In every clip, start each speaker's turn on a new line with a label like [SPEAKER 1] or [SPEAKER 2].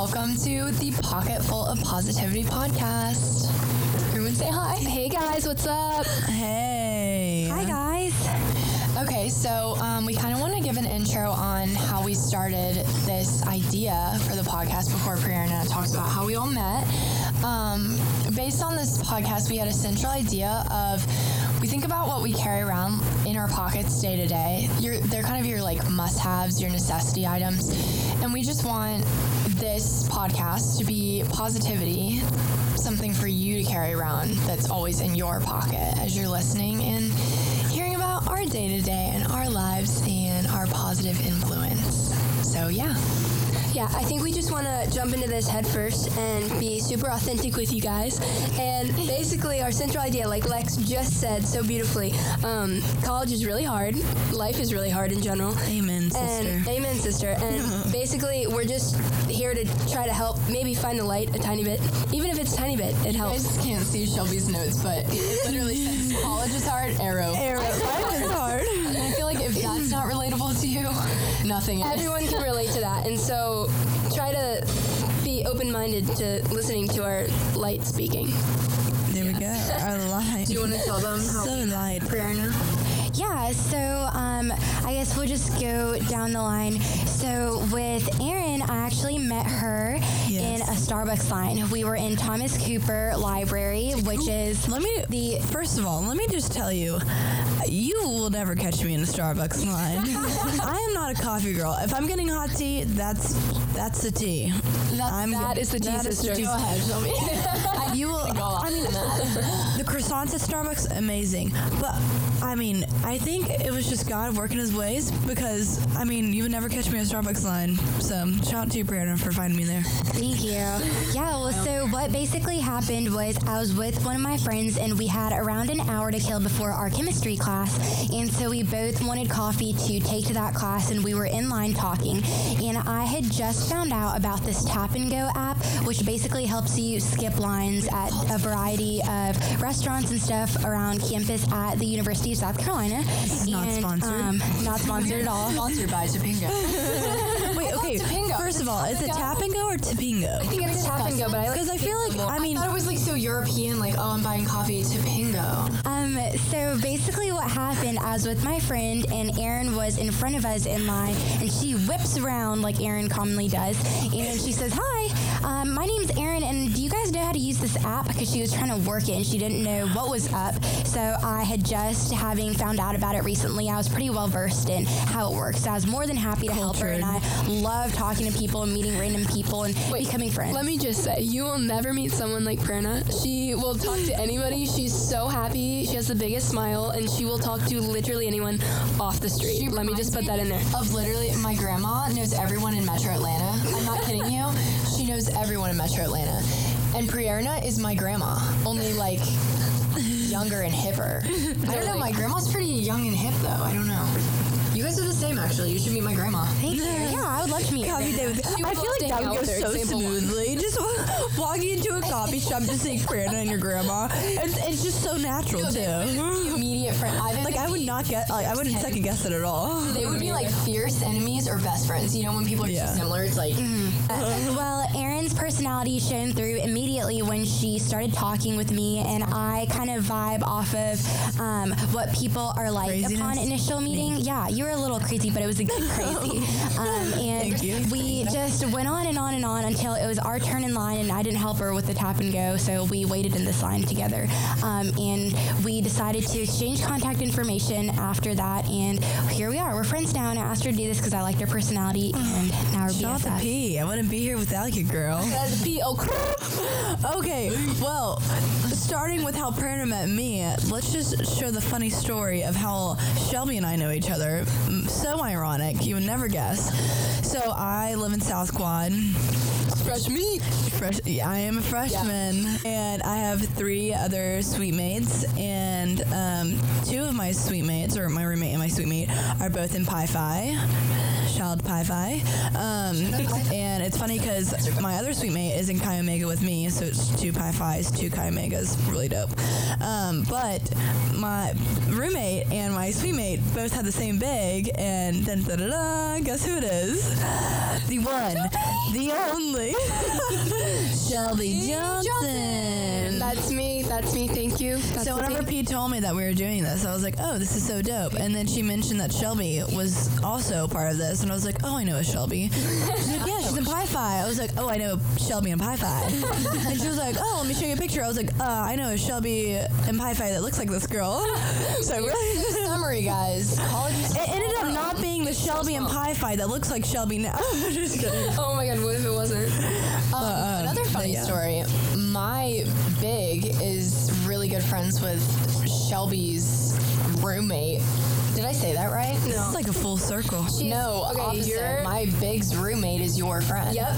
[SPEAKER 1] Welcome to the Pocket Full of Positivity podcast. Everyone say hi.
[SPEAKER 2] Hey guys, what's up?
[SPEAKER 3] Hey.
[SPEAKER 4] Hi guys.
[SPEAKER 1] Okay, so um, we kind of want to give an intro on how we started this idea for the podcast before Prerna talks about how we all met. Um, based on this podcast, we had a central idea of we think about what we carry around in our pockets day to day. You're, they're kind of your like must-haves, your necessity items, and we just want this podcast to be positivity, something for you to carry around that's always in your pocket as you're listening and hearing about our day to day and our lives and our positive influence. So, yeah.
[SPEAKER 2] Yeah, I think we just want to jump into this head first and be super authentic with you guys. And basically, our central idea, like Lex just said so beautifully, um, college is really hard. Life is really hard in general.
[SPEAKER 3] Amen, sister.
[SPEAKER 2] And amen, sister. And basically, we're just here to try to help, maybe find the light a tiny bit, even if it's a tiny bit. It
[SPEAKER 1] You
[SPEAKER 2] helps.
[SPEAKER 1] guys can't see Shelby's notes, but it literally says college is hard, arrow.
[SPEAKER 3] Arrow. Life is hard.
[SPEAKER 1] And I feel like if that's not relatable to you, nothing is.
[SPEAKER 2] Everyone can relate to that, and so try to be open-minded to listening to our light speaking.
[SPEAKER 3] There we go. Our light.
[SPEAKER 1] Do you want to tell them how
[SPEAKER 3] so light.
[SPEAKER 1] Prerna?
[SPEAKER 4] Yeah, so um, I guess we'll just go down the line. So with Erin, I actually met her
[SPEAKER 3] Yes.
[SPEAKER 4] in a Starbucks line. We were in Thomas Cooper Library, which is
[SPEAKER 3] Let me
[SPEAKER 4] the
[SPEAKER 3] First of all, let me just tell you, you will never catch me in a Starbucks line. I am not a coffee girl. If I'm getting hot tea, that's that's the tea. I'm
[SPEAKER 2] that is the tea,
[SPEAKER 3] that is
[SPEAKER 2] sister.
[SPEAKER 3] tea.
[SPEAKER 1] Go ahead, Shelby.
[SPEAKER 3] You will. I mean, the croissants at Starbucks, amazing. But I mean, I think it was just God working His ways because I mean, you would never catch me in a Starbucks line. So shout out to you, Brianna, for finding me there.
[SPEAKER 4] Thank you. Yeah, well, so what basically happened was I was with one of my friends and we had around an hour to kill before our chemistry class. And so we both wanted coffee to take to that class and we were in line talking. And I had just found out about this Tap and Go app, which basically helps you skip lines at a variety of restaurants and stuff around campus at the University of South Carolina.
[SPEAKER 3] not
[SPEAKER 4] And,
[SPEAKER 3] sponsored.
[SPEAKER 4] Um, not sponsored at all.
[SPEAKER 1] Sponsored by Tapingo.
[SPEAKER 3] Wait, okay.
[SPEAKER 1] Tapingo.
[SPEAKER 3] First of all, is it tap and go or Tapingo?
[SPEAKER 2] I think it's tap and go, but I like
[SPEAKER 3] Because I feel like I mean,
[SPEAKER 1] I thought it was like so European, like, oh, I'm buying coffee Tapingo.
[SPEAKER 4] Um, so basically what happened, I was with my friend and Erin was in front of us in line and she whips around like Erin commonly does and she says, hi, um, my to use this app? Because she was trying to work it and she didn't know what was up. So I had just, having found out about it recently, I was pretty well versed in how it works. So I was more than happy to help her and I love talking to people and meeting random people and becoming friends.
[SPEAKER 2] Let me just say, you will never meet someone like Prerna. She will talk to anybody. She's so happy. She has the biggest smile, and she will talk to literally anyone off the street.
[SPEAKER 1] She
[SPEAKER 2] Let me just put that in there.
[SPEAKER 1] Of literally, my grandma knows everyone in Metro Atlanta. I'm not kidding you. She knows everyone in Metro Atlanta. And Prerna is my grandma, only like younger and hipper. I don't know. My grandma's pretty young and hip though. I don't know. You guys are the same actually. You should meet my grandma.
[SPEAKER 4] Thank you. Yeah, I would love to meet her.
[SPEAKER 3] coffee day with.
[SPEAKER 2] She
[SPEAKER 3] I feel like that would go so
[SPEAKER 2] example one.
[SPEAKER 3] smoothly. Just walking into a coffee shop to see Brianna and your grandma. It's, it's just so natural too.
[SPEAKER 1] Immediate friend. I've
[SPEAKER 3] Like I would not get. Like I wouldn't second guess it at all.
[SPEAKER 1] They would be like fierce enemies or best friends. You know, when people are
[SPEAKER 3] Yeah.
[SPEAKER 1] too similar, it's like
[SPEAKER 4] Well, Erin's personality shone through immediately when she started talking with me, and I kind of vibe off of um, what people are like
[SPEAKER 3] Craziness?
[SPEAKER 4] upon initial meeting. Yeah, you were a little crazy, but it was a good crazy. Um, and
[SPEAKER 3] Thank you.
[SPEAKER 4] we just went on and on and on until it was our turn in line, and I didn't help her with the tap and go, so we waited in this line together. Um, and we decided to exchange contact information after that, and here we are. We're friends now, and I asked her to do this because I liked her personality, and now we're
[SPEAKER 3] Shout
[SPEAKER 4] BFFs.
[SPEAKER 3] P. I wouldn't be here without you, girl.
[SPEAKER 2] P O.
[SPEAKER 3] Okay, well, starting with how Prerna met me, let's just share the funny story of how Shelby and I know each other. Mm, So ironic, you would never guess. So I live in South Quad.
[SPEAKER 2] Fresh meat.
[SPEAKER 3] Fresh, yeah, I am a freshman, and I have three other sweet mates, and um, two of my sweet mates, or my roommate and my suite mate, are both in Pi Phi. Child Pi Phi. Um, and it's funny because my other suite mate is in Chi Omega with me, so it's two Pi Phis, two Chi Omegas. Really dope. Um, but my roommate and my suite mate both had the same big, and then da da da, guess who it is? The one, the only. Shelby Johnson.
[SPEAKER 2] That's me. That's me. Thank you. That's
[SPEAKER 3] So whenever
[SPEAKER 2] me.
[SPEAKER 3] Pete told me that we were doing this, I was like, "Oh, this is so dope!" And then she mentioned that Shelby was also part of this, and I was like, "Oh, I know a Shelby." She's like, "Yeah, she's in Pi Phi." I was like, "Oh, I know Shelby in Pi Phi." and she was like, "Oh, let me show you a picture." I was like, uh, "I know a Shelby in Pi Phi that looks like this girl." so really,
[SPEAKER 1] Summary, guys. College
[SPEAKER 3] it ended up not being the Shelby in Pi Phi that looks like Shelby now.
[SPEAKER 2] Oh my god, what if it wasn't?
[SPEAKER 1] Um, another funny
[SPEAKER 3] yeah.
[SPEAKER 1] story. My big is really good friends with Shelby's roommate. Did I say that right? No.
[SPEAKER 3] It's like a full circle.
[SPEAKER 1] No,
[SPEAKER 2] Okay, you're-
[SPEAKER 1] My big's roommate is your friend.
[SPEAKER 2] Yep,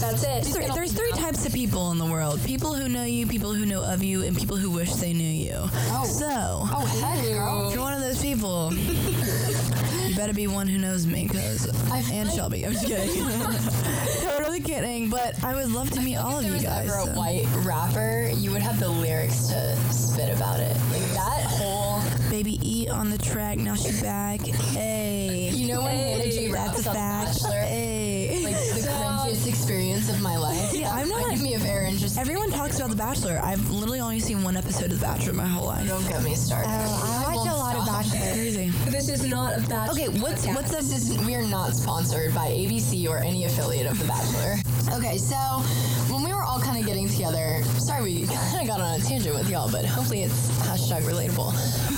[SPEAKER 2] that's it.
[SPEAKER 3] Three, there's three types of people in the world: people who know you, people who know of you, and people who wish they knew you.
[SPEAKER 1] Oh.
[SPEAKER 3] So,
[SPEAKER 1] Oh, heck, girl.
[SPEAKER 3] if you're one of those people, you better be one who knows me, because and Shelby. I'm just kidding. totally kidding, but I would love to meet all of
[SPEAKER 1] If
[SPEAKER 3] you
[SPEAKER 1] there was
[SPEAKER 3] guys.
[SPEAKER 1] ever a white rapper, you would have the lyrics to spit about it. Like that whole.
[SPEAKER 3] Baby E on the track, now she back. Hey,
[SPEAKER 1] You know when
[SPEAKER 3] that's
[SPEAKER 1] raps
[SPEAKER 3] a
[SPEAKER 1] on The
[SPEAKER 3] fact.
[SPEAKER 1] Bachelor?
[SPEAKER 3] Hey.
[SPEAKER 1] Like the cringiest experience of my life.
[SPEAKER 3] Yeah, I'm not-
[SPEAKER 1] reminded me of Erin just.
[SPEAKER 3] Everyone talks about The Bachelor. I've literally only seen one episode of The Bachelor my whole life.
[SPEAKER 1] Don't get me started.
[SPEAKER 4] Oh, I watch
[SPEAKER 1] won't
[SPEAKER 4] a lot of
[SPEAKER 1] stop.
[SPEAKER 4] Bachelor.
[SPEAKER 3] Crazy.
[SPEAKER 2] This is not a bad.
[SPEAKER 3] Okay, what's what's the
[SPEAKER 1] This is we are not sponsored by ABC or any affiliate of The Bachelor. Okay, so when we were all kind of getting together, sorry we kind of got on a tangent with y'all, but hopefully it's hashtag relatable.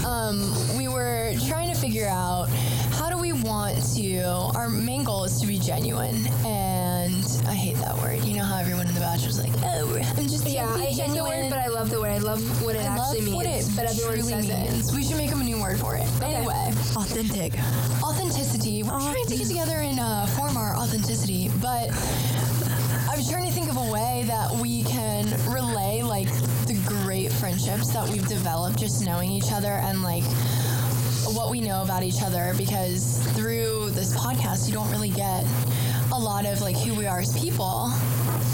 [SPEAKER 1] Um, we were trying to figure out how do we want to. Our main goal is to be genuine, and I hate that word. You know how everyone in The Bachelor is like, oh, I'm just
[SPEAKER 2] Yeah,
[SPEAKER 1] being
[SPEAKER 2] I hate the word,
[SPEAKER 1] genuine."
[SPEAKER 2] but I love the word. I love what it
[SPEAKER 1] I love
[SPEAKER 2] actually
[SPEAKER 1] what
[SPEAKER 2] means.
[SPEAKER 1] it
[SPEAKER 2] but everyone
[SPEAKER 1] truly
[SPEAKER 2] says it.
[SPEAKER 1] means. We should make up a new word for it. Anyway
[SPEAKER 3] authentic?
[SPEAKER 1] authenticity. We're trying to get together and uh, form our authenticity, but I'm trying to think of a way that we can relay like the great friendships that we've developed just knowing each other and like what we know about each other because through this podcast you don't really get a lot of like who we are as people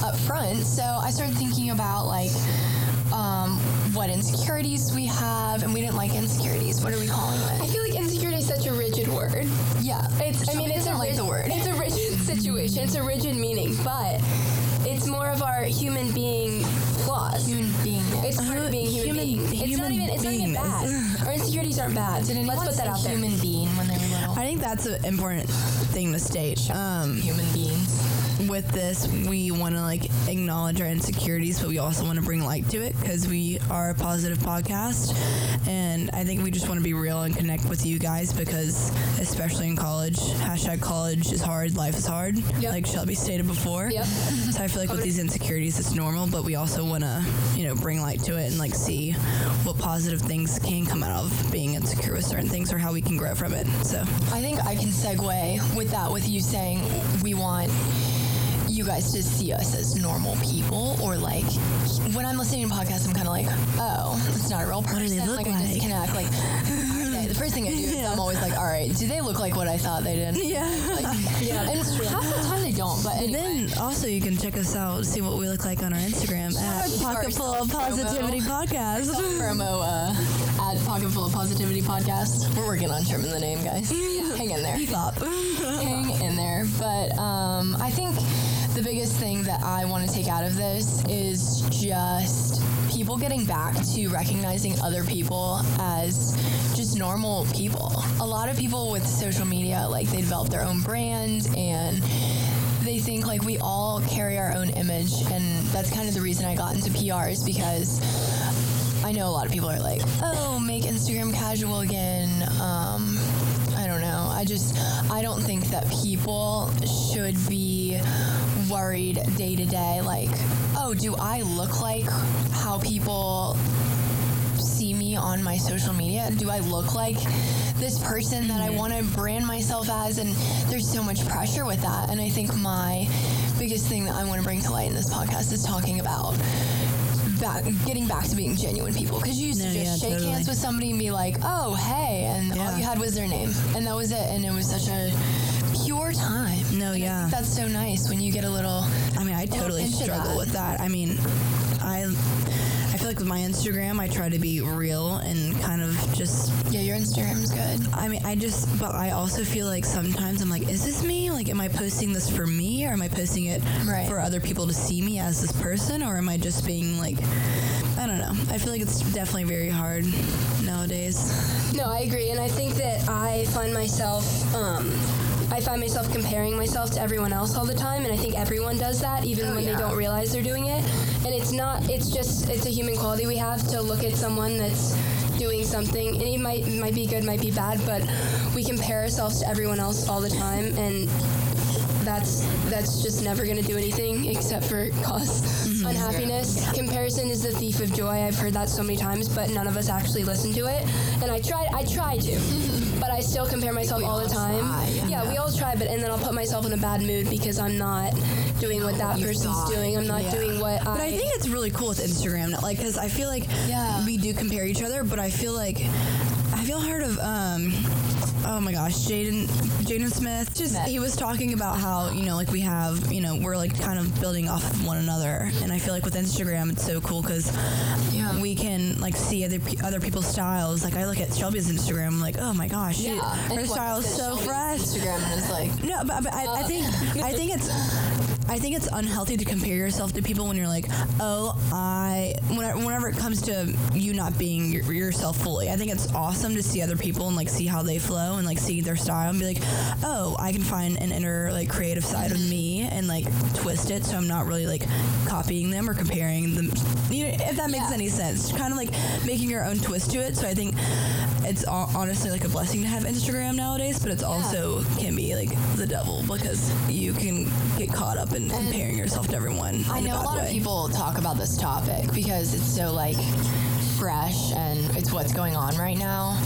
[SPEAKER 1] up front. So I started thinking about like um, what insecurities we have, and we didn't like insecurities. What are we calling it?
[SPEAKER 2] I feel like insecurity is such a rigid word.
[SPEAKER 1] Yeah,
[SPEAKER 2] It's. I mean, it's a
[SPEAKER 1] like the word.
[SPEAKER 2] It's a rigid situation. It's a rigid meaning, but it's more of our human being flaws.
[SPEAKER 1] human being.
[SPEAKER 2] It's part of being human,
[SPEAKER 3] Human-
[SPEAKER 2] being. It's not
[SPEAKER 3] human
[SPEAKER 2] even. It's not even bad. Our insecurities aren't bad.
[SPEAKER 1] Did anyone
[SPEAKER 2] Let's put that out there.
[SPEAKER 1] human being when they were little?
[SPEAKER 3] I think that's an important thing to state. Um,
[SPEAKER 1] human beings.
[SPEAKER 3] With this, we want to like acknowledge our insecurities, but we also want to bring light to it because we are a positive podcast, and I think we just want to be real and connect with you guys because, especially in college, hashtag college is hard, life is hard,
[SPEAKER 2] Yep.
[SPEAKER 3] like Shelby stated before.
[SPEAKER 2] Yep.
[SPEAKER 3] So I feel like with these insecurities, it's normal, but we also want to, you know, bring light to it and like see what positive things can come out of being insecure with certain things or how we can grow from it. So
[SPEAKER 1] I think I can segue with that with you saying we want you guys to see us as normal people or like when I'm listening to podcasts I'm kind of like oh it's not a real person What
[SPEAKER 3] do they look
[SPEAKER 1] like, I disconnect like they? the first thing I do is I'm always like all right do they look like what I thought they did
[SPEAKER 3] yeah.
[SPEAKER 1] like, yeah and half the time they don't but
[SPEAKER 3] And
[SPEAKER 1] anyway
[SPEAKER 3] then also you can check us out, see what we look like on our Instagram at
[SPEAKER 1] out to our
[SPEAKER 3] Pocket Full of. Positivity Podcast.
[SPEAKER 1] promo uh, at Pocket Full of Positivity podcast we're working on trimming the name guys Yeah. hang in there hang in there. But um, I think the biggest thing that I want to take out of this is just people getting back to recognizing other people as just normal people. A lot of people with social media, like they develop their own brand and they think like we all carry our own image and that's kind of the reason I got into PR is because I know a lot of people are like, oh, make Instagram casual again. Um, I don't know. I just, I don't think that people should be worried day to day, like, oh, do I look like how people see me on my social media? Do I look like this person that I mm-hmm. want to brand myself as? And there's so much pressure with that. And I think my biggest thing that I want to bring to light in this podcast is talking about back, getting back to being genuine people. Because you used
[SPEAKER 3] No,
[SPEAKER 1] to just
[SPEAKER 3] yeah,
[SPEAKER 1] shake
[SPEAKER 3] totally.
[SPEAKER 1] hands with somebody and be like, oh, hey. And all you had was their name. And that was it. And it was such a pure time.
[SPEAKER 3] No,
[SPEAKER 1] And I
[SPEAKER 3] yeah.
[SPEAKER 1] think that's so nice when you get a little.
[SPEAKER 3] I mean, I totally struggle
[SPEAKER 1] that.
[SPEAKER 3] with that. I mean, I I feel like with my Instagram, I try to be real and kind of just.
[SPEAKER 1] Yeah, your Instagram's good.
[SPEAKER 3] I mean, I just, but I also feel like sometimes I'm like, is this me? Like, am I posting this for me me, or am I posting it
[SPEAKER 1] Right.
[SPEAKER 3] for other people to see me as this person, or am I just being like, I don't know. I feel like it's definitely very hard nowadays.
[SPEAKER 2] No, I agree, and I think that I find myself, um, I find myself comparing myself to everyone else all the time, and I think everyone does that, even
[SPEAKER 1] Oh,
[SPEAKER 2] when
[SPEAKER 1] yeah.
[SPEAKER 2] they don't realize they're doing it. And it's not, it's just, it's a human quality we have to look at someone that's doing something, and it might might be good, might be bad, but we compare ourselves to everyone else all the time, and that's that's just never going to do anything except for because
[SPEAKER 1] Mm-hmm.
[SPEAKER 2] unhappiness. Comparison is the thief of joy. I've heard that so many times, but none of us actually listen to it. And I tried, I try to, but I still compare myself all the time.
[SPEAKER 1] try, yeah.
[SPEAKER 2] we all try, but and then I'll put myself in a bad mood because I'm not doing what that
[SPEAKER 1] you
[SPEAKER 2] person's
[SPEAKER 1] thought.
[SPEAKER 2] doing. I'm not
[SPEAKER 3] Yeah.
[SPEAKER 2] doing what
[SPEAKER 3] But I think it's really cool with Instagram, like, because I feel like
[SPEAKER 1] Yeah.
[SPEAKER 3] we do compare each other, but I feel like have y'all heard of um, oh my gosh, Jaden Jaden Smith? Just he was talking about how you know, like we have, you know, we're like kind of building off of one another, and I feel like with Instagram, it's so cool because
[SPEAKER 1] Yeah.
[SPEAKER 3] we can like see other other people's styles. Like I look at Shelby's Instagram, I'm like, oh my gosh, she, her style is
[SPEAKER 1] is
[SPEAKER 3] so
[SPEAKER 1] Shelby's
[SPEAKER 3] fresh.
[SPEAKER 1] Instagram it's like
[SPEAKER 3] No, but, but I, I think uh, I think it's I think it's unhealthy to compare yourself to people when you're like, oh, I whenever, whenever it comes to you not being your, yourself fully. I think it's awesome to see other people and like see how they flow and like see their style and be like, oh, I can find an inner like creative side of mm-hmm. me and like twist it so I'm not really like copying them or comparing them. You know, if that makes
[SPEAKER 1] Yeah.
[SPEAKER 3] any sense, kind of like making your own twist to it. So I think it's honestly like a blessing to have Instagram nowadays, but it's also can be like the devil because you can get caught up in comparing yourself to everyone.
[SPEAKER 1] I know a lot of people talk about this topic because it's so like fresh and it's what's going on right now.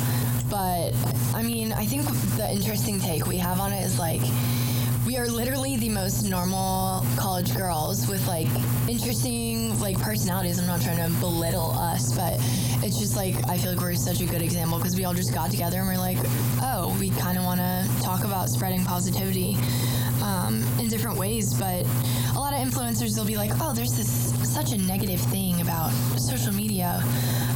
[SPEAKER 1] But I mean, I think the interesting take we have on it is like we are literally the most normal college girls with like interesting like personalities. I'm not trying to belittle us, but it's just like I feel like we're such a good example because we all just got together and we're like, oh, we kind of want to talk about spreading positivity um, in different ways. But a lot of influencers will be like, oh, there's this such a negative thing about social media,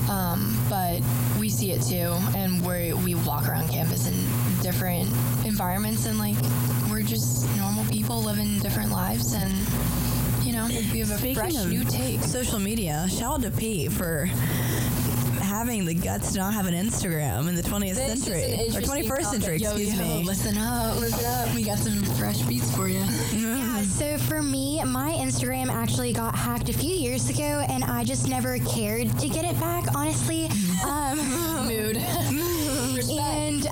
[SPEAKER 1] um, but we see it too, and we we walk around campus in different environments, and like we're just normal people living different lives, and you know we have a
[SPEAKER 3] Speaking
[SPEAKER 1] fresh
[SPEAKER 3] of
[SPEAKER 1] new take.
[SPEAKER 3] social media, shout out to Pete for having the guts to not have an Instagram in the 20th
[SPEAKER 2] This
[SPEAKER 3] century or
[SPEAKER 2] interesting
[SPEAKER 3] 21st century.
[SPEAKER 1] Yo,
[SPEAKER 3] excuse
[SPEAKER 1] yo,
[SPEAKER 3] me.
[SPEAKER 1] listen up, listen up. We got some fresh beats for you.
[SPEAKER 4] Yeah, so for me, my Instagram actually got hacked a few years ago, and I just never cared to get it back, honestly. Um,
[SPEAKER 1] Mood.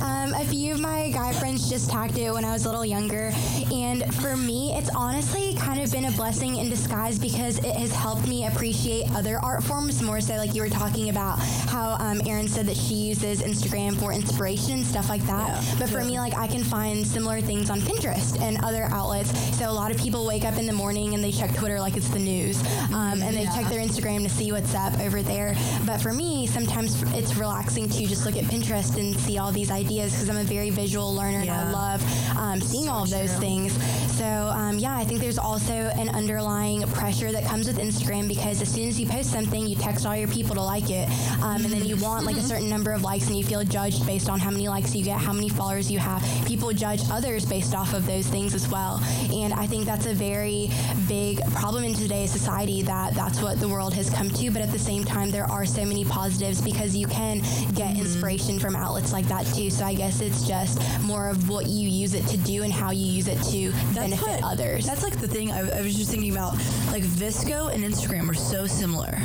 [SPEAKER 4] Um, a few of my guy friends just hacked it when I was a little younger. And for me, it's honestly kind of been a blessing in disguise because it has helped me appreciate other art forms more so, like you were talking about how um, Erin said that she uses Instagram for inspiration and stuff like that. But for me, like I can find similar things on Pinterest and other outlets. So a lot of people wake up in the morning and they check Twitter like it's the news, um, and they check their Instagram to see what's up over there. But for me, sometimes it's relaxing to just look at Pinterest and see all these ideas because I'm a very visual learner and I love um, seeing all of those things. So um, yeah, I think there's also an underlying pressure that comes with Instagram because as soon as you post something, you text all your people to like it, um, and then you want like a certain number of likes, and you feel judged based on how many likes you get, how many followers you have. People judge others based off of those things as well, and I think that's a very big problem in today's society that that's what the world has come to. But at the same time, there are so many positives because you can get inspiration from outlets like that too. So I guess it's just more of what you use it to do and how you use it to benefit others.
[SPEAKER 3] That's like the thing I, I was just thinking about. Like VSCO and Instagram are so similar,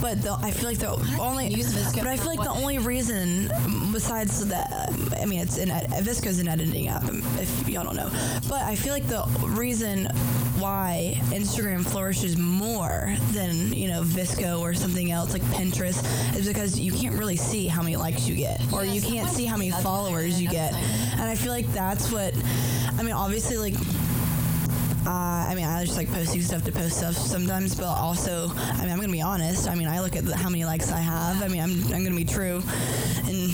[SPEAKER 3] but the, I feel like the only but I feel like the only reason besides that, I mean, it's an ed- VSCO's an editing app if y'all don't know, but I feel like the reason why Instagram flourishes more than you know VSCO or something else like Pinterest is because you can't really see how many likes you get or you can't see how many followers you get, and I feel like that's what I mean. Obviously, like uh, I mean, I just like posting stuff to post stuff sometimes, but also, I mean, I'm gonna be honest. I mean, I look at the, how many likes I have. I mean, I'm, I'm gonna be true and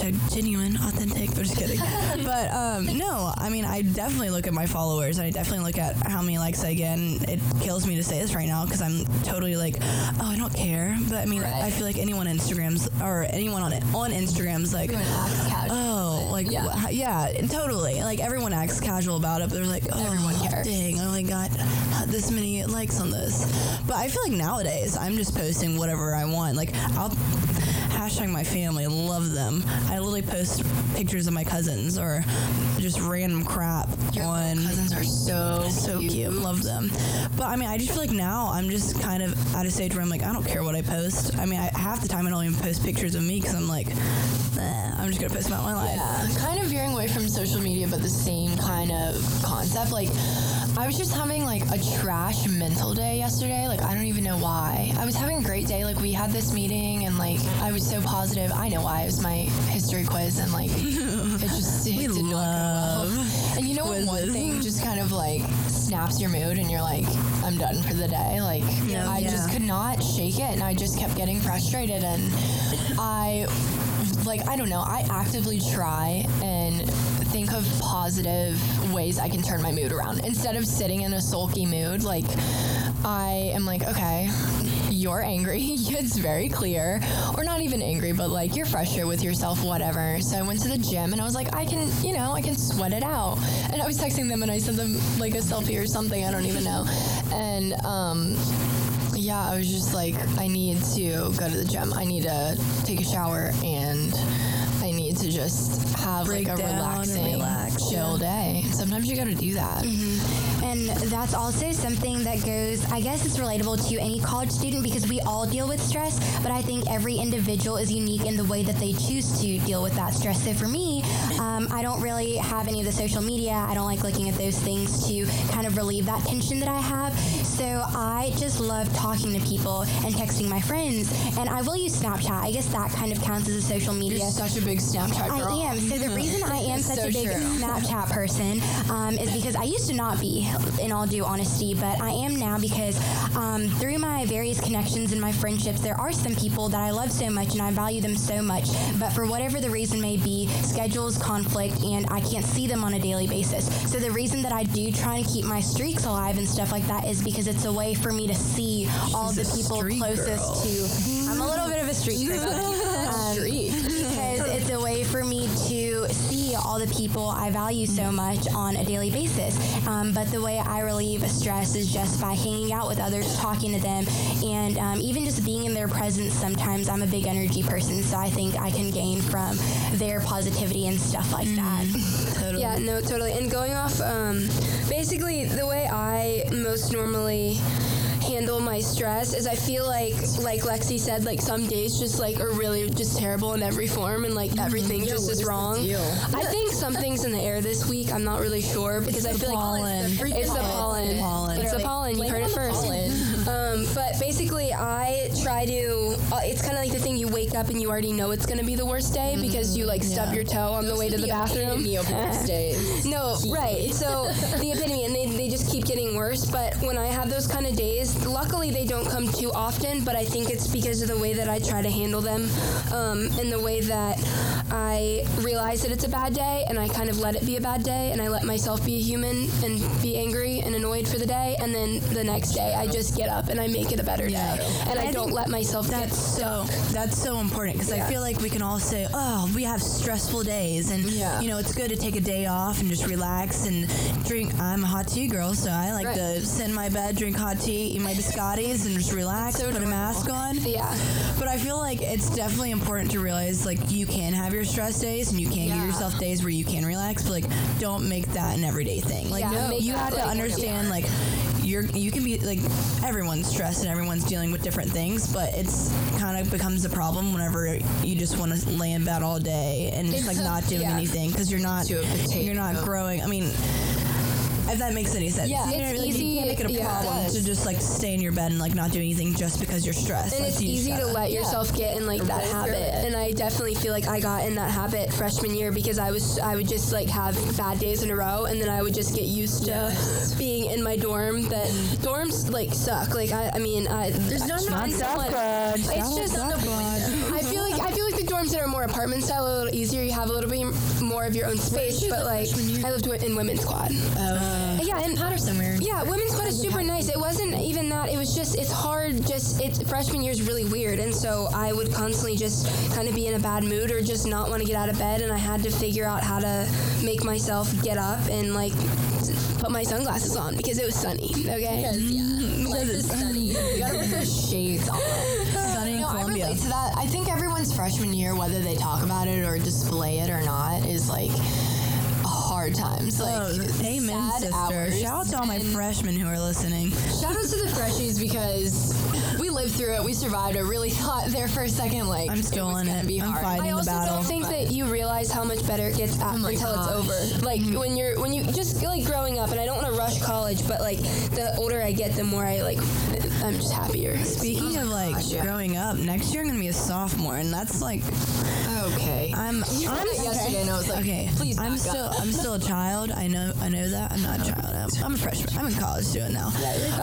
[SPEAKER 3] hashtag genuine, authentic. But just kidding. but um, no, I mean, I definitely look at my followers and I definitely look at how many likes I get. And it kills me to say this right now because I'm totally like, oh, I don't care. But I mean, I feel like anyone on Instagram's or anyone on it on Instagram's like, oh, like
[SPEAKER 1] Yeah.
[SPEAKER 3] yeah, yeah totally. Like everyone acts casual about it, but they're like, oh,
[SPEAKER 1] Everyone cares.
[SPEAKER 3] Dang, dang, I only got this many likes on this. But I feel like nowadays I'm just posting whatever I want. Like I'll hashtag my family, love them. I literally post pictures of my cousins or just random crap
[SPEAKER 1] Your
[SPEAKER 3] on
[SPEAKER 1] cousins are so
[SPEAKER 3] so cute. Love them. But I mean, I just feel like now I'm just kind of at a stage where I'm like, I don't care what I post. I mean, I, half the time I don't even post pictures of me because I'm like, eh, I'm just gonna post about my life.
[SPEAKER 1] Yeah, kind of veering away from social media, but the same kind of concept. Like, I was just having like a trash mental day yesterday. Like, I don't even know why. I was having a great day. Like, we had this meeting, and like, I was so positive. I know why. It was my history quiz, and like, it just it
[SPEAKER 3] We
[SPEAKER 1] did not go well. And you know when one thing just kind of like snaps your mood, and you're like, I'm done for the day. Like,
[SPEAKER 3] Yeah.
[SPEAKER 1] I just could not shake it, and I just kept getting frustrated, and I like I don't know. I actively try and think of positive ways I can turn my mood around instead of sitting in a sulky mood. Like I am like, okay, you're angry. it's very clear, or not even angry, but like you're frustrated with yourself, whatever. So I went to the gym and I was like, I can, you know, I can sweat it out. And I was texting them and I sent them like a selfie or something. I don't even know. And um, yeah, I was just like, I need to go to the gym. I need to take a shower and to just have
[SPEAKER 3] Break
[SPEAKER 1] like a relaxing,
[SPEAKER 3] relax,
[SPEAKER 1] chill day. Sometimes you got to do that.
[SPEAKER 4] And that's also something that goes, I guess it's relatable to any college student because we all deal with stress, but I think every individual is unique in the way that they choose to deal with that stress. So for me, um, I don't really have any of the social media. I don't like looking at those things to kind of relieve that tension that I have. So I just love talking to people and texting my friends. And I will use Snapchat. I guess that kind of counts as a social media.
[SPEAKER 1] You're such a big Snapchat girl.
[SPEAKER 4] I am. So the reason I am such
[SPEAKER 1] So
[SPEAKER 4] a big
[SPEAKER 1] true.
[SPEAKER 4] Snapchat person um, is because I used to not be, in all due honesty, but I am now because um, through my various connections and my friendships, there are some people that I love so much and I value them so much. But for whatever the reason may be, schedules conflict and I can't see them on a daily basis. So the reason that I do try and keep my streaks alive and stuff like that is because it's a way for me to see all the people closest
[SPEAKER 3] girl.
[SPEAKER 4] to. I'm a little bit of a street person. Way for me to see all the people I value so much on a daily basis. Um, but the way I relieve stress is just by hanging out with others, talking to them, and um, even just being in their presence. Sometimes I'm a big energy person, so I think I can gain from their positivity and stuff like that.
[SPEAKER 3] Totally.
[SPEAKER 2] Yeah, no, totally. And going off, um, basically, the way I most normally handle my stress is I feel like, like Lexi said, like some days just like are really just terrible in every form and like everything just is wrong. I think something's in the air this week. I'm not really sure because I feel
[SPEAKER 3] pollen.
[SPEAKER 2] like it's up and you already know it's going to be the worst day because you like stub
[SPEAKER 3] Yeah.
[SPEAKER 2] your toe on the way to the bathroom. No, right. So the epitome, and they, they just keep getting worse. But when I have those kind of days, luckily they don't come too often. But I think it's because of the way that I try to handle them, um, and the way that I realize that it's a bad day, and I kind of let it be a bad day, and I let myself be a human and be angry and annoyed for the day, and then the next day I just get up and I make it a better
[SPEAKER 3] Yeah.
[SPEAKER 2] day, and I,
[SPEAKER 3] I
[SPEAKER 2] don't let myself get
[SPEAKER 3] That's so that's so important because I feel like we can all say, "Oh, we have stressful days," and
[SPEAKER 1] Yeah.
[SPEAKER 3] you know it's good to take a day off and just relax and drink. I'm a hot tea girl, so I like
[SPEAKER 2] Right.
[SPEAKER 3] to sit in my bed, drink hot tea, eat my biscottis, and just relax,
[SPEAKER 1] So
[SPEAKER 3] put a mask on.
[SPEAKER 2] Yeah.
[SPEAKER 3] But I feel like it's definitely important to realize like you can have your stress days and you can give yourself days where you can relax, but like don't make that an everyday thing. Like
[SPEAKER 2] Yeah, make
[SPEAKER 3] you have to understand like you're you can be like everyone's stressed and everyone's dealing with different things, but it's kind of becomes a problem whenever you just want to lay in bed all day and just like not doing
[SPEAKER 2] Yeah.
[SPEAKER 3] anything because you're not
[SPEAKER 1] To a potato.
[SPEAKER 3] you're not growing. I mean. If that makes any sense,
[SPEAKER 1] Yeah.
[SPEAKER 3] you, know,
[SPEAKER 2] It's
[SPEAKER 3] like,
[SPEAKER 2] easy-
[SPEAKER 3] you can't make it a
[SPEAKER 2] yeah,
[SPEAKER 3] problem
[SPEAKER 1] does.
[SPEAKER 3] to just like stay in your bed and like not do anything just because you're stressed.
[SPEAKER 2] And
[SPEAKER 3] Like,
[SPEAKER 2] it's easy to let yourself get in like that habit. And I definitely feel like I got in that habit freshman year because I was I would just like have bad days in a row and then I would just get used to being in my dorm that dorms like suck. Like I, I mean I, there's
[SPEAKER 1] no
[SPEAKER 3] Not Southbridge.
[SPEAKER 2] It's
[SPEAKER 3] Shout out
[SPEAKER 2] just dorms that are more apartment style are a little easier. You have a little bit more of your own space. But like, I lived in women's quad.
[SPEAKER 1] Uh,
[SPEAKER 2] yeah, and
[SPEAKER 1] Patterson,
[SPEAKER 2] yeah, women's quad is super nice. It wasn't even that. It was just it's hard. Just it's freshman year is really weird, and so I would constantly just kind of be in a bad mood or just not want to get out of bed, and I had to figure out how to make myself get up and like put my sunglasses on because it was sunny. Okay.
[SPEAKER 1] Because yeah, life is sunny. You gotta put shades on. No, I relate to that. I think everyone's freshman year, whether they talk about it or display it or not, is like hard times. Oh, like
[SPEAKER 3] Oh, amen, sister.
[SPEAKER 1] hours.
[SPEAKER 3] Shout out to all my freshmen who are listening.
[SPEAKER 1] Shout out to the freshies because we lived through it. We survived. I really thought there for a second, like
[SPEAKER 3] I'm still
[SPEAKER 1] it
[SPEAKER 3] in it.
[SPEAKER 1] Be
[SPEAKER 3] I'm
[SPEAKER 1] hard.
[SPEAKER 3] fighting
[SPEAKER 2] I
[SPEAKER 3] the
[SPEAKER 2] also
[SPEAKER 3] battle.
[SPEAKER 2] don't think that you realize how much better it gets oh after
[SPEAKER 1] my
[SPEAKER 2] until it's over. Like mm-hmm. when you're when you just like growing up, and I don't want to rush college, but like the older I get, the more I like I'm just happier.
[SPEAKER 3] Speaking of like
[SPEAKER 1] gosh, yeah.
[SPEAKER 3] growing up, next year I'm gonna be a sophomore, and that's like
[SPEAKER 1] Okay.
[SPEAKER 3] I'm. I'm
[SPEAKER 1] yesterday, and I was like,
[SPEAKER 3] okay.
[SPEAKER 1] please
[SPEAKER 3] I'm still.
[SPEAKER 1] up.
[SPEAKER 3] I'm still a child. I know. I know that. I'm not a child. I'm, I'm a freshman. I'm in college doing now.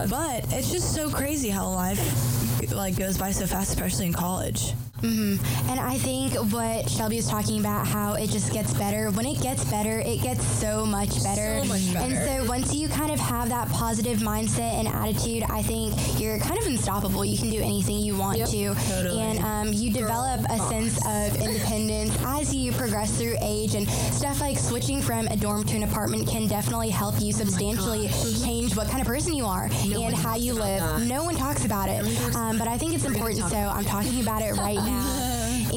[SPEAKER 3] But it's just so crazy how life like goes by so fast, especially in college.
[SPEAKER 4] And I think what Shelby was talking about, how it just gets better. When it gets better, it gets so much better.
[SPEAKER 1] So much better.
[SPEAKER 4] And so once you kind of have that positive mindset and attitude, I think you're kind of unstoppable. You can do anything you want
[SPEAKER 2] Yep.
[SPEAKER 4] to.
[SPEAKER 3] Totally.
[SPEAKER 4] And um, you develop a sense of independence as you progress through age. And stuff like switching from a dorm to an apartment can definitely help you substantially change what kind of person you are and how you live.
[SPEAKER 1] that.
[SPEAKER 4] No one talks about it. Um, but I think it's important, so I'm talking about it right now.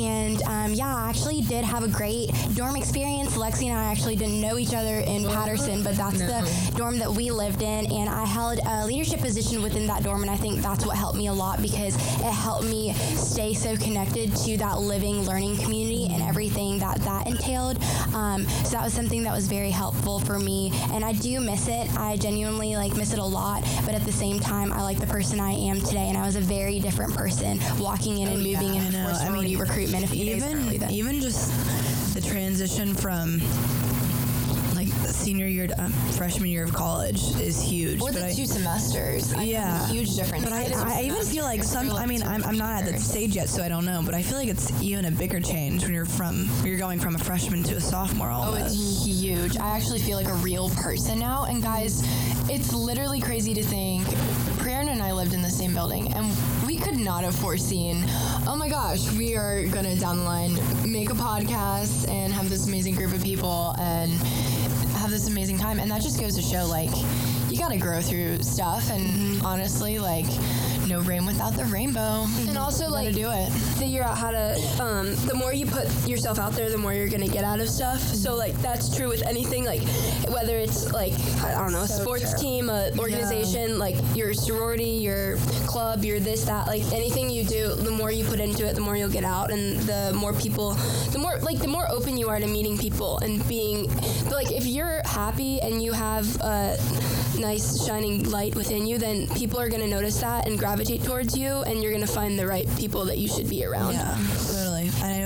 [SPEAKER 4] And um, yeah, I actually did have a great dorm experience. Lexi and I actually didn't know each other in Patterson, but that's the dorm that we lived in. And I held a leadership position within that dorm, and I think that's what helped me a lot because it helped me stay so connected to that living, learning community and everything that that entailed. Um, so that was something that was very helpful for me, and I do miss it. I genuinely like miss it a lot, but at the same time, I like the person I am today, and I was a very different person walking in and moving in
[SPEAKER 3] I know. I mean,
[SPEAKER 4] recruitment a days
[SPEAKER 3] even even just the transition from like senior year to um, freshman year of college is huge.
[SPEAKER 1] Or
[SPEAKER 3] but
[SPEAKER 1] the
[SPEAKER 3] I-
[SPEAKER 1] two semesters. I
[SPEAKER 3] Yeah.
[SPEAKER 1] a huge difference.
[SPEAKER 3] But I,
[SPEAKER 1] is
[SPEAKER 3] I even feel like some. I mean, I'm, I'm not at that stage yet, so I don't know. But I feel like it's even a bigger change when you're from you're going from a freshman to a sophomore
[SPEAKER 1] Oh, it's huge. I actually feel like a real person now. And guys, it's literally crazy to think. Prerna and I lived in the same building, and could not have foreseen. Oh my gosh, we are gonna down the line make a podcast and have this amazing group of people and have this amazing time. And that just goes to show, like, you gotta grow through stuff. And honestly, like, no rain without the rainbow.
[SPEAKER 2] And also,
[SPEAKER 1] You
[SPEAKER 2] like,
[SPEAKER 1] do it.
[SPEAKER 2] figure out how to um, the more you put yourself out there the more you're gonna get out of stuff. So like that's true with anything like whether it's like i don't know a sports team a organization like your sorority your club your this that like anything you do the more you put into it the more you'll get out. And the more people the more like the more open you are to meeting people and being but, like if you're happy and you have a nice shining light within you then people are going to notice that and gravitate towards you and you're going to find the right people that you should be around.
[SPEAKER 3] Yeah,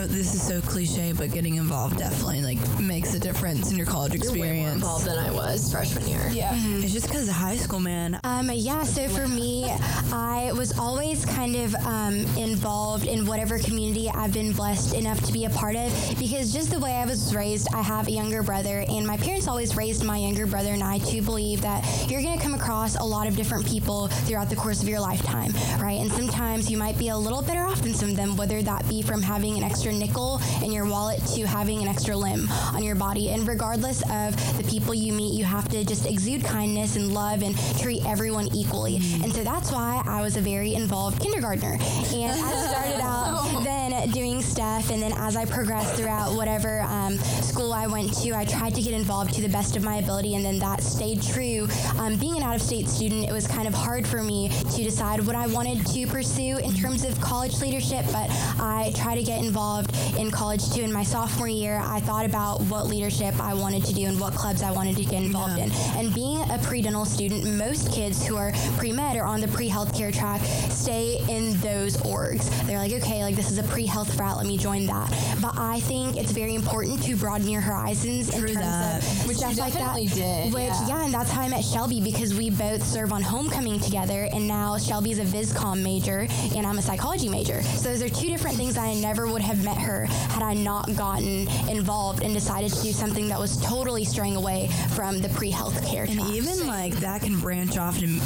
[SPEAKER 3] know this is so cliche, but getting involved definitely like makes a difference in your college
[SPEAKER 1] You're way more involved than I was freshman year.
[SPEAKER 2] yeah
[SPEAKER 3] It's just because of high school, man.
[SPEAKER 4] Um, yeah, so for me, I was always kind of um, involved in whatever community I've been blessed enough to be a part of because just the way I was raised, I have a younger brother, and my parents always raised my younger brother and I to believe that you're going to come across a lot of different people throughout the course of your lifetime, right? And sometimes you might be a little better off than some of them, whether that be from having an extra nickel in your wallet to having an extra limb on your body. And regardless of the people you meet, you have to just exude kindness and love and treat everyone equally. And so that's why I was a very involved kindergartner. And I started out oh. then doing stuff, and then as I progressed throughout whatever um, school I went to, I tried to get involved to the best of my ability, and then that stayed true. Um, being an out of state student, it was kind of hard for me to decide what I wanted to pursue in terms of college leadership, but I tried to get involved in college too. In my sophomore year, I thought about what leadership I wanted to do and what clubs I wanted to get involved in. And being a pre-dental student, most kids who are pre-med or on the pre-healthcare track stay in those orgs. They're like, okay, like this is a pre-health frat, Let me join that. But I think it's very important to broaden your horizons in terms
[SPEAKER 3] that.
[SPEAKER 4] of
[SPEAKER 1] Which
[SPEAKER 4] stuff like that.
[SPEAKER 1] definitely did,
[SPEAKER 4] Which
[SPEAKER 1] yeah.
[SPEAKER 4] and that's how I met Shelby because we both serve on homecoming together, and now Shelby's a viscom major and I'm a psychology major. So those are two different things that I never would have met her had I not gotten involved and decided to do something that was totally straying away from the pre-health care.
[SPEAKER 3] And
[SPEAKER 4] track.
[SPEAKER 3] even like that can branch off and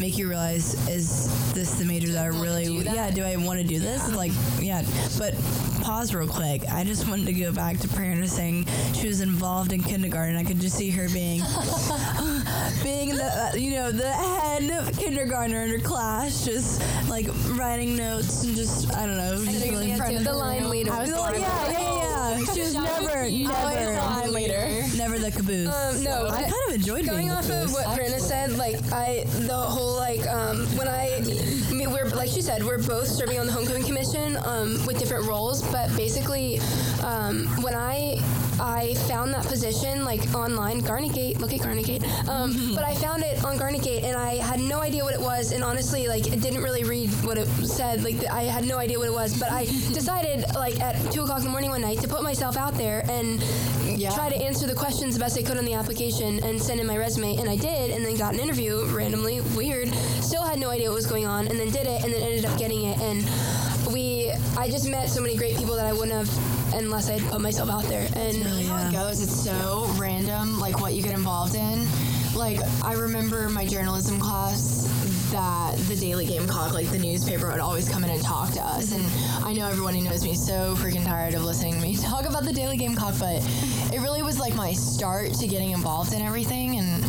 [SPEAKER 3] make you realize is this the major that I really
[SPEAKER 1] do that?
[SPEAKER 3] yeah do I want to do this like yeah but pause real quick I just wanted to go back to Prerna saying she was involved in kindergarten I could just see her being being the uh, you know the head of kindergartner in her class just like writing notes and just I don't know just really
[SPEAKER 2] in front of the line leader.
[SPEAKER 3] I was like, yeah, yeah, yeah. She was never, never,
[SPEAKER 1] leader.
[SPEAKER 3] never the caboose.
[SPEAKER 2] Um, no,
[SPEAKER 3] I
[SPEAKER 2] I-
[SPEAKER 3] kind of enjoyed
[SPEAKER 2] Going
[SPEAKER 3] being the
[SPEAKER 2] off of
[SPEAKER 3] caboose.
[SPEAKER 2] what Brenna said, like I, the whole like um, when I, I mean, we're like she said, we're both serving on the homecoming commission um, with different roles, but basically, um, when I I found that position like online, Garnet Gate, look at Garnet Gate, um, but I found it on Garnet Gate and I had no idea what it was, and honestly, like it didn't really read what it said, like I had no idea what it was, but I decided like at two o'clock in the morning one night to put myself out there and
[SPEAKER 1] Yeah.
[SPEAKER 2] try to answer the questions the best I could on the application and send in my resume, and I did, and then got an interview randomly, weird. Still had no idea what was going on, and then did it, and then ended up getting it. And we, I just met so many great people that I wouldn't have unless I had put myself out there. And
[SPEAKER 1] really how it goes. It's so random, like what you get involved in. Like I remember my journalism class that the Daily Gamecock, like the newspaper, would always come in and talk to us. And I know everyone who knows me is so freaking tired of listening to me talk about the Daily Gamecock, but it really was like my start to getting involved in everything and.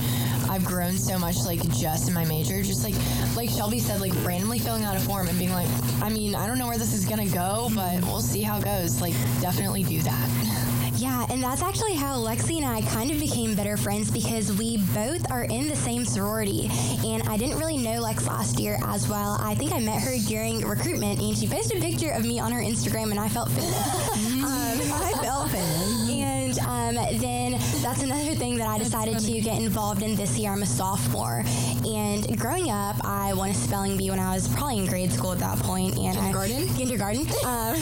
[SPEAKER 1] I've grown so much, like just in my major, just like like Shelby said, like randomly filling out a form and being like, I mean, I don't know where this is gonna go, but we'll see how it goes. Like, definitely do that.
[SPEAKER 4] Yeah, and that's actually how Lexi and I kind of became better friends because we both are in the same sorority. And I didn't really know Lex last year as well. I think I met her during recruitment, and she posted a picture of me on her Instagram, and I felt famous. um,
[SPEAKER 3] I felt famous.
[SPEAKER 4] Um, then that's another thing that I decided to get involved in this year. I'm a sophomore, and growing up, I won a spelling bee when I was probably in grade school at that point. And
[SPEAKER 1] Kindergarten?
[SPEAKER 4] I, kindergarten. Um,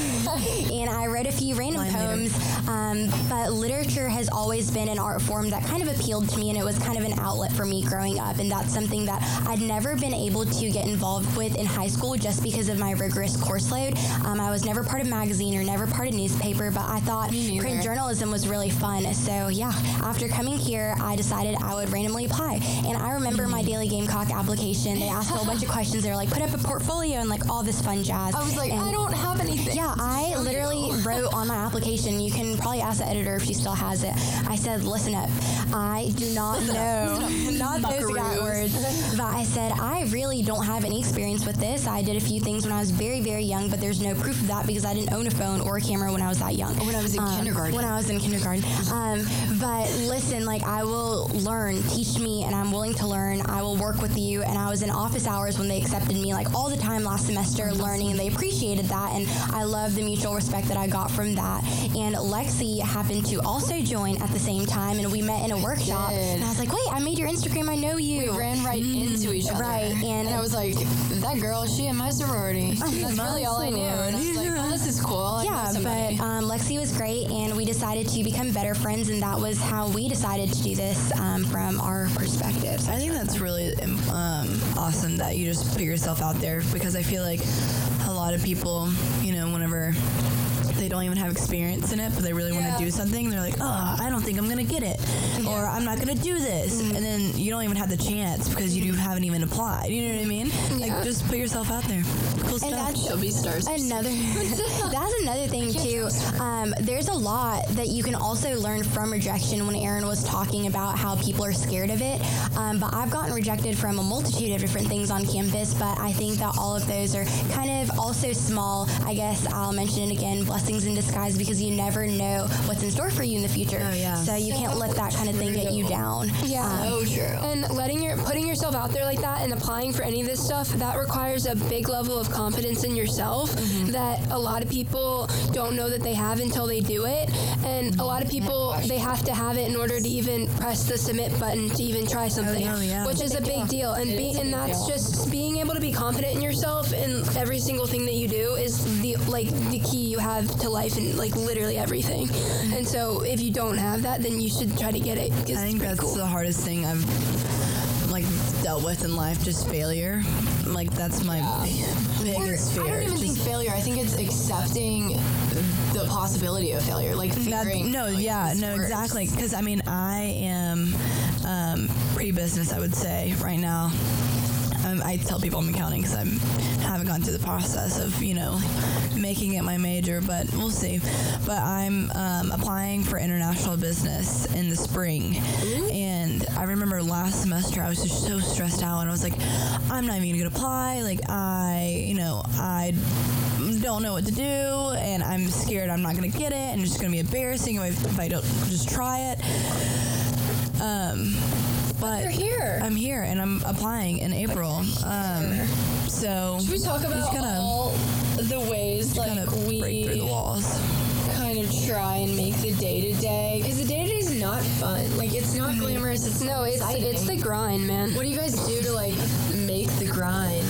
[SPEAKER 4] and I wrote a few random poems. Um, but literature has always been an art form that kind of appealed to me, and it was kind of an outlet for me growing up. And that's something that I'd never been able to get involved with in high school just because of my rigorous course load. Um, I was never part of magazine or never part of newspaper, but I thought print journalism was really fun. So yeah, after coming here, I decided I would randomly apply. And I remember my Daily Gamecock application. They asked a whole bunch of questions. They were like, put up a portfolio and like all this fun jazz.
[SPEAKER 1] I was like,
[SPEAKER 4] And-
[SPEAKER 1] I don't have anything.
[SPEAKER 4] yeah, I literally wrote on my application. You can probably ask the editor if she still has it. I said, "Listen up, I do not know, not those exact words, but I said I really don't have any experience with this. I did a few things when I was very, very young, but there's no proof of that because I didn't own a phone or a camera when I was that young.
[SPEAKER 1] when I was in
[SPEAKER 4] Um,
[SPEAKER 1] kindergarten.
[SPEAKER 4] When I was in kindergarten. Um, but listen, like I will learn. Teach me, and I'm willing to learn. I will work with you. And I was in office hours when they accepted me, like all the time last semester, learning, and they appreciated that. And I love the mutual respect that I got from that. And Lexi happened to also join at the same time, and we met in a workshop. And I was like, wait, I made your Instagram. I know you.
[SPEAKER 1] We ran right into each other.
[SPEAKER 4] Right, and-
[SPEAKER 1] I was like, that girl, she in my sorority? That's really all I knew. And I was like, well, this is cool. I
[SPEAKER 4] Yeah, but um, Lexi was great, and we decided to become better friends, and that was how we decided to do this um, from our perspectives.
[SPEAKER 3] I think that's really um, awesome that you just put yourself out there because I feel like a lot of people, you know, whenever they don't even have experience in it, but they really want to do something, they're like, oh, I don't think I'm going to get it. Or I'm not going to do this.
[SPEAKER 1] Mm-hmm.
[SPEAKER 3] And then you don't even have the chance because you haven't even applied. You know what I mean? Like, just put yourself out there. Cool stuff.
[SPEAKER 4] that's-
[SPEAKER 1] Shelby stars.
[SPEAKER 4] Another, that's another thing too. Um, there's a lot that you can also learn from rejection. When Erin was talking about how people are scared of it, um, but I've gotten rejected from a multitude of different things on campus. But I think that all of those are kind of also small. I guess I'll mention it again: blessings in disguise, because you never know what's in store for you in the future.
[SPEAKER 3] Oh, yeah.
[SPEAKER 4] So you can't let that kind of thing get you down.
[SPEAKER 2] Yeah.
[SPEAKER 1] Um, so true.
[SPEAKER 2] And letting your putting yourself out there like that and applying for any of this stuff that requires a big level of confidence in yourself mm-hmm. that a lot of people don't know that they have until they do it. And a lot of people they have to have it in order to even press the submit button to even try something,
[SPEAKER 3] Oh, yeah.
[SPEAKER 2] which is a big deal. And be, and that's just being able to be confident in yourself in every single thing that you do is the like the key you have to life and like literally everything. And so if you don't have that, then you should try to get it. 'cause
[SPEAKER 3] I think
[SPEAKER 2] pretty
[SPEAKER 3] that's
[SPEAKER 2] cool.
[SPEAKER 3] the hardest thing I've like dealt with in life, just failure. Like that's my biggest
[SPEAKER 1] I
[SPEAKER 3] fear.
[SPEAKER 1] don't even think failure. I think it's accepting the possibility of failure. Like
[SPEAKER 3] That- no,
[SPEAKER 1] like,
[SPEAKER 3] yeah, no,
[SPEAKER 1] works.
[SPEAKER 3] exactly. Because I mean, I am um, pre-business. I would say right now. Um, I tell people I'm accounting because I haven't gone through the process of you know making it my major, but we'll see. But I'm um, applying for international business in the spring, and I remember last semester I was just so stressed out, and I was like, I'm not even gonna apply. Like I, you know, I don't know what to do and I'm scared I'm not going to get it and it's going to be embarrassing if I, if I don't just try it. Um, but
[SPEAKER 1] You're here.
[SPEAKER 3] I'm here and I'm applying in April. Um, so
[SPEAKER 1] Should we talk about
[SPEAKER 3] gonna,
[SPEAKER 1] all the ways like
[SPEAKER 3] gonna
[SPEAKER 1] we
[SPEAKER 3] break through the walls.
[SPEAKER 1] kind of try and make the day to day? Because the day to day is not fun. Like it's not glamorous. It's
[SPEAKER 2] no, it's
[SPEAKER 1] exciting.
[SPEAKER 2] it's the grind, man.
[SPEAKER 1] What do you guys do to like make the grind?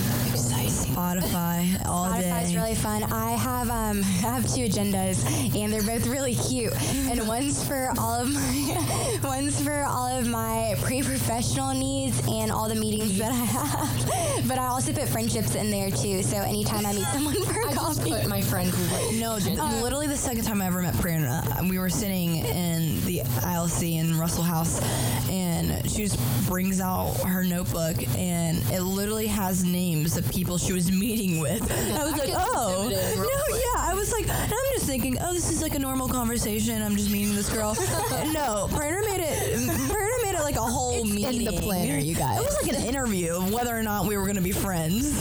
[SPEAKER 3] Spotify all
[SPEAKER 4] Spotify's
[SPEAKER 3] day.
[SPEAKER 4] really fun. I have um I have two agendas and they're both really cute. And one's for all of my one's for all of my pre-professional needs and all the meetings that I have. But I also put friendships in there too. So anytime I meet someone for
[SPEAKER 1] I just
[SPEAKER 4] coffee.
[SPEAKER 1] put my friend.
[SPEAKER 3] No, th- literally the second time I ever met Prerna, we were sitting in the ILC in Russell House, and she just brings out her notebook, and it literally has names of people she was meeting with. I was like, oh, no, yeah. I was like, and I'm just thinking, oh, this is like a normal conversation. I'm just meeting this girl. no, Prerna made it. Prerna made it like a whole meeting.
[SPEAKER 1] In the planner, you guys.
[SPEAKER 3] It was like an interview of whether or not we were going to be friends.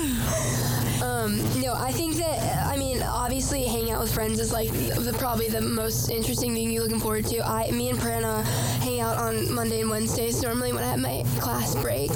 [SPEAKER 2] Um, no, I think that I mean obviously hanging out with friends is like the, probably the most interesting thing you're looking forward to. I, me and Prerna hang out on Monday and Wednesdays normally when I have my class break,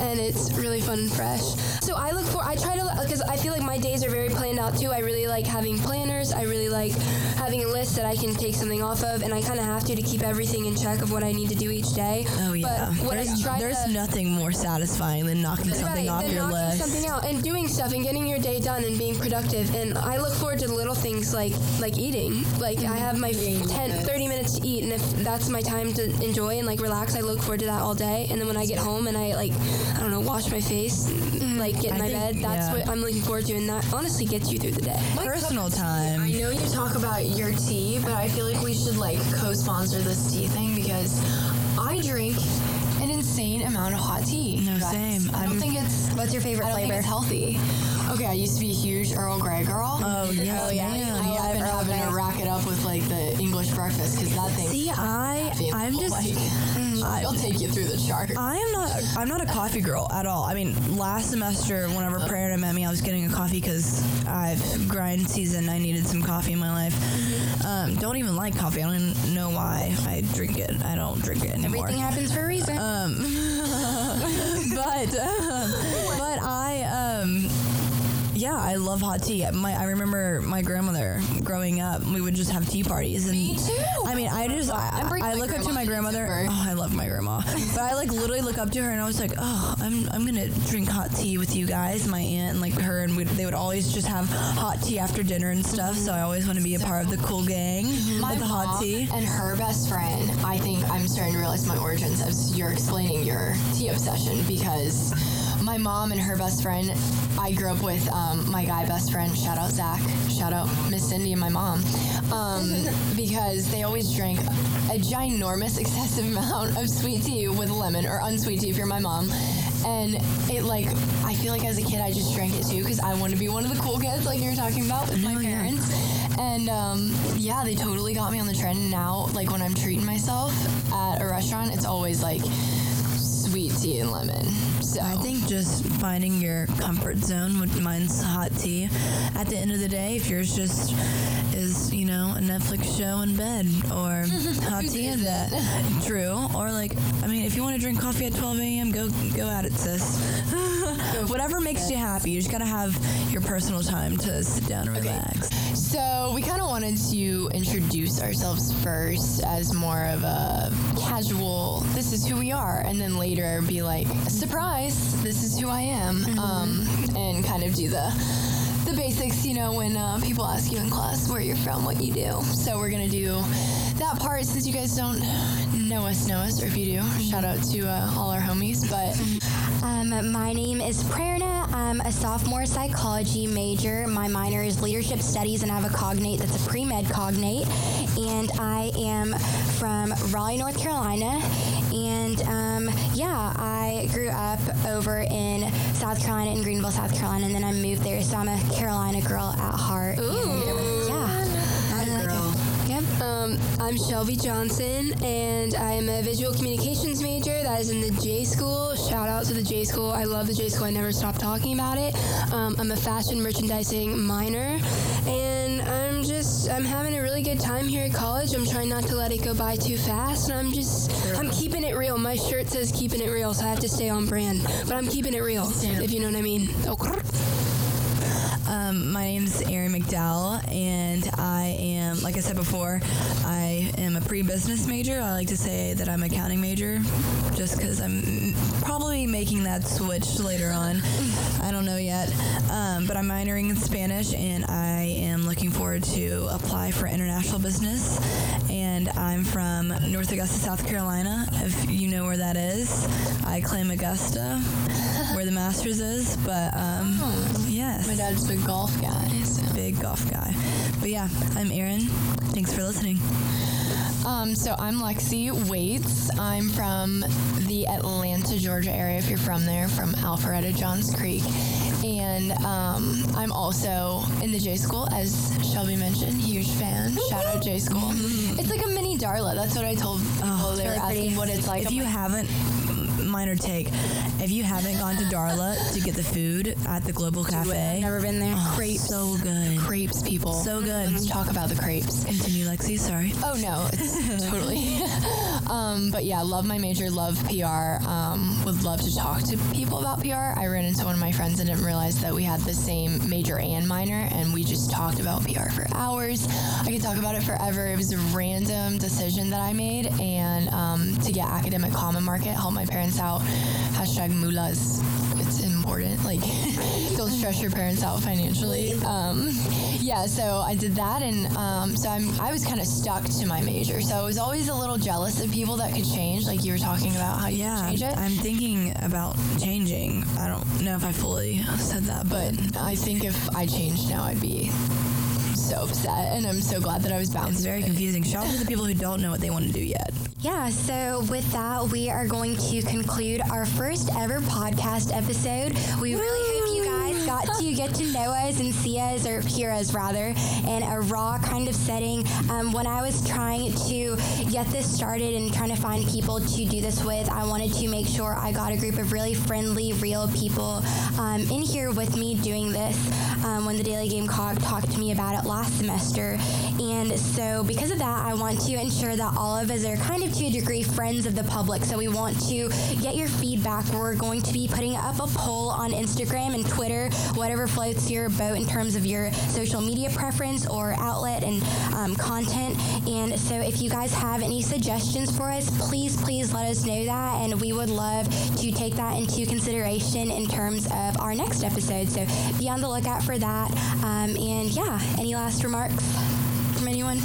[SPEAKER 2] and it's really fun and fresh. So I look for I try to because I feel like my days are very planned out too. I really like having planners. I really like having a list that I can take something off of, and I kind of have to to keep everything in check of what I need to do each day.
[SPEAKER 3] Oh yeah,
[SPEAKER 2] But what I
[SPEAKER 3] there's,
[SPEAKER 2] try
[SPEAKER 3] there's
[SPEAKER 2] to,
[SPEAKER 3] nothing more satisfying than knocking something
[SPEAKER 2] right,
[SPEAKER 3] off
[SPEAKER 2] then
[SPEAKER 3] your
[SPEAKER 2] knocking
[SPEAKER 3] list.
[SPEAKER 2] something out and doing stuff and getting your day done and being productive. And I look forward to the little things like like eating. Like I have my 10, 30 minutes to eat, and if that's my time to enjoy and like relax, I look forward to that all day. And then when I get home and I like I don't know wash my face, like get in
[SPEAKER 3] I
[SPEAKER 2] my
[SPEAKER 3] think-
[SPEAKER 2] bed, that's
[SPEAKER 3] yeah.
[SPEAKER 2] what I'm looking forward to, and that honestly gets you through the day.
[SPEAKER 3] Personal time.
[SPEAKER 1] I know you talk about your tea, but I feel like we should like co-sponsor this tea thing because I drink an insane amount of hot tea.
[SPEAKER 3] No, same.
[SPEAKER 1] I don't
[SPEAKER 3] I'm-
[SPEAKER 1] think it's.
[SPEAKER 4] What's your favorite
[SPEAKER 1] I don't
[SPEAKER 4] flavor?
[SPEAKER 1] think it's healthy. Okay, I used to be a huge Earl Grey girl.
[SPEAKER 3] Oh, oh yeah,
[SPEAKER 1] yeah,
[SPEAKER 3] man.
[SPEAKER 1] I
[SPEAKER 4] love
[SPEAKER 1] have been
[SPEAKER 4] Earl
[SPEAKER 1] having to rack it up with like the English breakfast because that thing.
[SPEAKER 3] See, I, I'm just,
[SPEAKER 1] I'll take you through the chart.
[SPEAKER 3] I am not, I'm not a coffee girl at all. I mean, last semester, whenever Prerna met me, I was getting a coffee because I've grind season. I needed some coffee in my life. Um, don't even like coffee. I don't even know why I drink it. I don't drink it anymore.
[SPEAKER 4] Everything happens for a reason.
[SPEAKER 3] but um, but I um yeah, I love hot tea. My I remember my grandmother growing up. We would just have tea parties, and
[SPEAKER 1] Me too.
[SPEAKER 3] I mean, I just I,
[SPEAKER 1] I'm
[SPEAKER 3] I look up to my grandmother. Oh, I love my grandma, but I like literally look up to her, and I was like, oh, I'm I'm gonna drink hot tea with you guys, my aunt, and like her, and we, they would always just have hot tea after dinner and stuff. So I always want to be a part of the cool gang
[SPEAKER 1] My
[SPEAKER 3] with the hot tea.
[SPEAKER 1] and her best friend. I think I'm starting to realize my origins as you're explaining your tea obsession because my mom and her best friend. I grew up with um, my guy best friend. Shout out Zach. Shout out Miss Cindy and my mom. Um, because they always drank a ginormous, excessive amount of sweet tea with lemon or unsweet tea if you're my mom. And it like, I feel like as a kid I just drank it too because I want to be one of the cool kids like you were talking about with my parents. And um, yeah, they totally got me on the trend. Now, like when I'm treating myself at a restaurant, it's always like sweet tea and lemon. So
[SPEAKER 3] I think just finding your comfort zone. With mine's hot tea. At the end of the day, if yours just is, you know, a Netflix show in bed or hot tea in bed, true. Or like, I mean, if you want to drink coffee at 12 a.m., go go at it, sis. Whatever makes you happy. You just gotta have your personal time to sit down and relax.
[SPEAKER 1] So we kind of wanted to introduce ourselves first as more of a casual. This is who we are, and then later be like, surprise, this is who I am, um, and kind of do the the basics, you know, when uh, people ask you in class where you're from, what you do. So we're gonna do that part since you guys don't know us, know us, or if you do, shout out to uh, all our homies. But
[SPEAKER 4] Um, my name is Prerna. I'm a sophomore psychology major. My minor is leadership studies, and I have a cognate that's a pre med cognate. And I am from Raleigh, North Carolina. And um, yeah, I grew up over in South Carolina, in Greenville, South Carolina, and then I moved there. So I'm a Carolina girl at heart. Ooh. Yeah.
[SPEAKER 3] girl.
[SPEAKER 4] Yep.
[SPEAKER 2] Um, I'm Shelby Johnson, and I'm a visual communications major. That is in the J School. Shout out to the J School. I love the J School. I never stop talking about it. Um, I'm a fashion merchandising minor, and I'm just I'm having a really good time here at college. I'm trying not to let it go by too fast, and I'm just I'm keeping it real. My shirt says keeping it real, so I have to stay on brand. But I'm keeping it real, if you know what I mean. Okay.
[SPEAKER 3] Um, my is Erin McDowell, and I am, like I said before, I am a pre-business major. I like to say that I'm accounting major, just because I'm probably making that switch later on. I don't know yet, um, but I'm minoring in Spanish, and I am looking forward to apply for international business. And I'm from North Augusta, South Carolina. If you know where that is, I claim Augusta, where the Masters is. But um, yes,
[SPEAKER 1] my dad's a golf guy. So.
[SPEAKER 3] big golf guy. But yeah, I'm Erin. Thanks for listening.
[SPEAKER 1] Um, so I'm Lexi Waits. I'm from the Atlanta, Georgia area. If you're from there, from Alpharetta, Johns Creek, and um, I'm also in the J School, as Shelby mentioned. Huge fan. Shout out J School. It's like a mini Darla. That's what I told people. they were
[SPEAKER 4] really
[SPEAKER 1] asking
[SPEAKER 4] pretty.
[SPEAKER 1] what it's like.
[SPEAKER 3] If
[SPEAKER 1] I'm
[SPEAKER 3] you
[SPEAKER 1] like,
[SPEAKER 3] haven't, minor take, if you haven't gone to Darla to get the food at the Global Cafe,
[SPEAKER 4] Never been there.
[SPEAKER 3] crepes, so good.
[SPEAKER 1] crepes, people.
[SPEAKER 3] So good.
[SPEAKER 1] Let's talk about the crepes.
[SPEAKER 3] Continue, Lexi. Sorry.
[SPEAKER 1] Oh no, it's totally. um, but yeah, love my major, love PR. Um, would love to talk to people about PR. I ran into one of my friends and didn't realize that we had the same major and minor, and we just talked about PR for hours. I could talk about it forever. It was a random decision that I made, and um, to get academic common market, help my parents out. Hashtag mullahs. It's important. Like, don't stress your parents out financially. Um, yeah, so I did that, and um, so I'm I was kind of stuck to my major. So I was always a little jealous of people that could change. Like you were talking about how you
[SPEAKER 3] Yeah,
[SPEAKER 1] change it.
[SPEAKER 3] I'm thinking about changing. I don't know if I fully said that, but
[SPEAKER 1] but I think if I changed now, I'd be so upset, and I'm so glad that I was bounced.
[SPEAKER 3] it's very confusing. Shout out to the people who don't know what they want to do yet.
[SPEAKER 4] Yeah, so with that, we are going to conclude our first ever podcast episode. We really hope you guys got to get to know us and see us, or hear us rather, in a raw kind of setting. Um, when I was trying to get this started and trying to find people to do this with, I wanted to make sure I got a group of really friendly, real people um, in here with me doing this um, when the Daily Gamecock talked to me about it last semester. And so, because of that, I want to ensure that all of us are kind of to a degree friends of the public. So, we want to get your feedback. We're going to be putting up a poll on Instagram and Twitter, whatever floats your boat in terms of your social media preference or outlet and um, content. And so, if you guys have any suggestions for us, please, please let us know that. And we would love to take that into consideration in terms of our next episode. So, be on the lookout for that. Um, and yeah, any last remarks from anyone?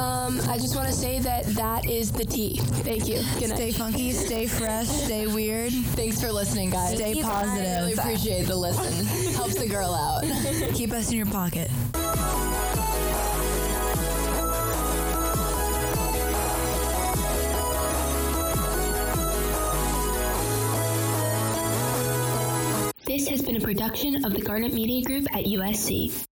[SPEAKER 2] Um, I just want to say that that is the tea. Thank you. Good night.
[SPEAKER 3] Stay funky, stay fresh, stay weird,
[SPEAKER 1] Thanks for listening, guys.
[SPEAKER 3] stay
[SPEAKER 1] I really appreciate the listen. Helps the girl out.
[SPEAKER 3] Keep us in your pocket.
[SPEAKER 5] This has been a production of the Garnet Media Group at USC.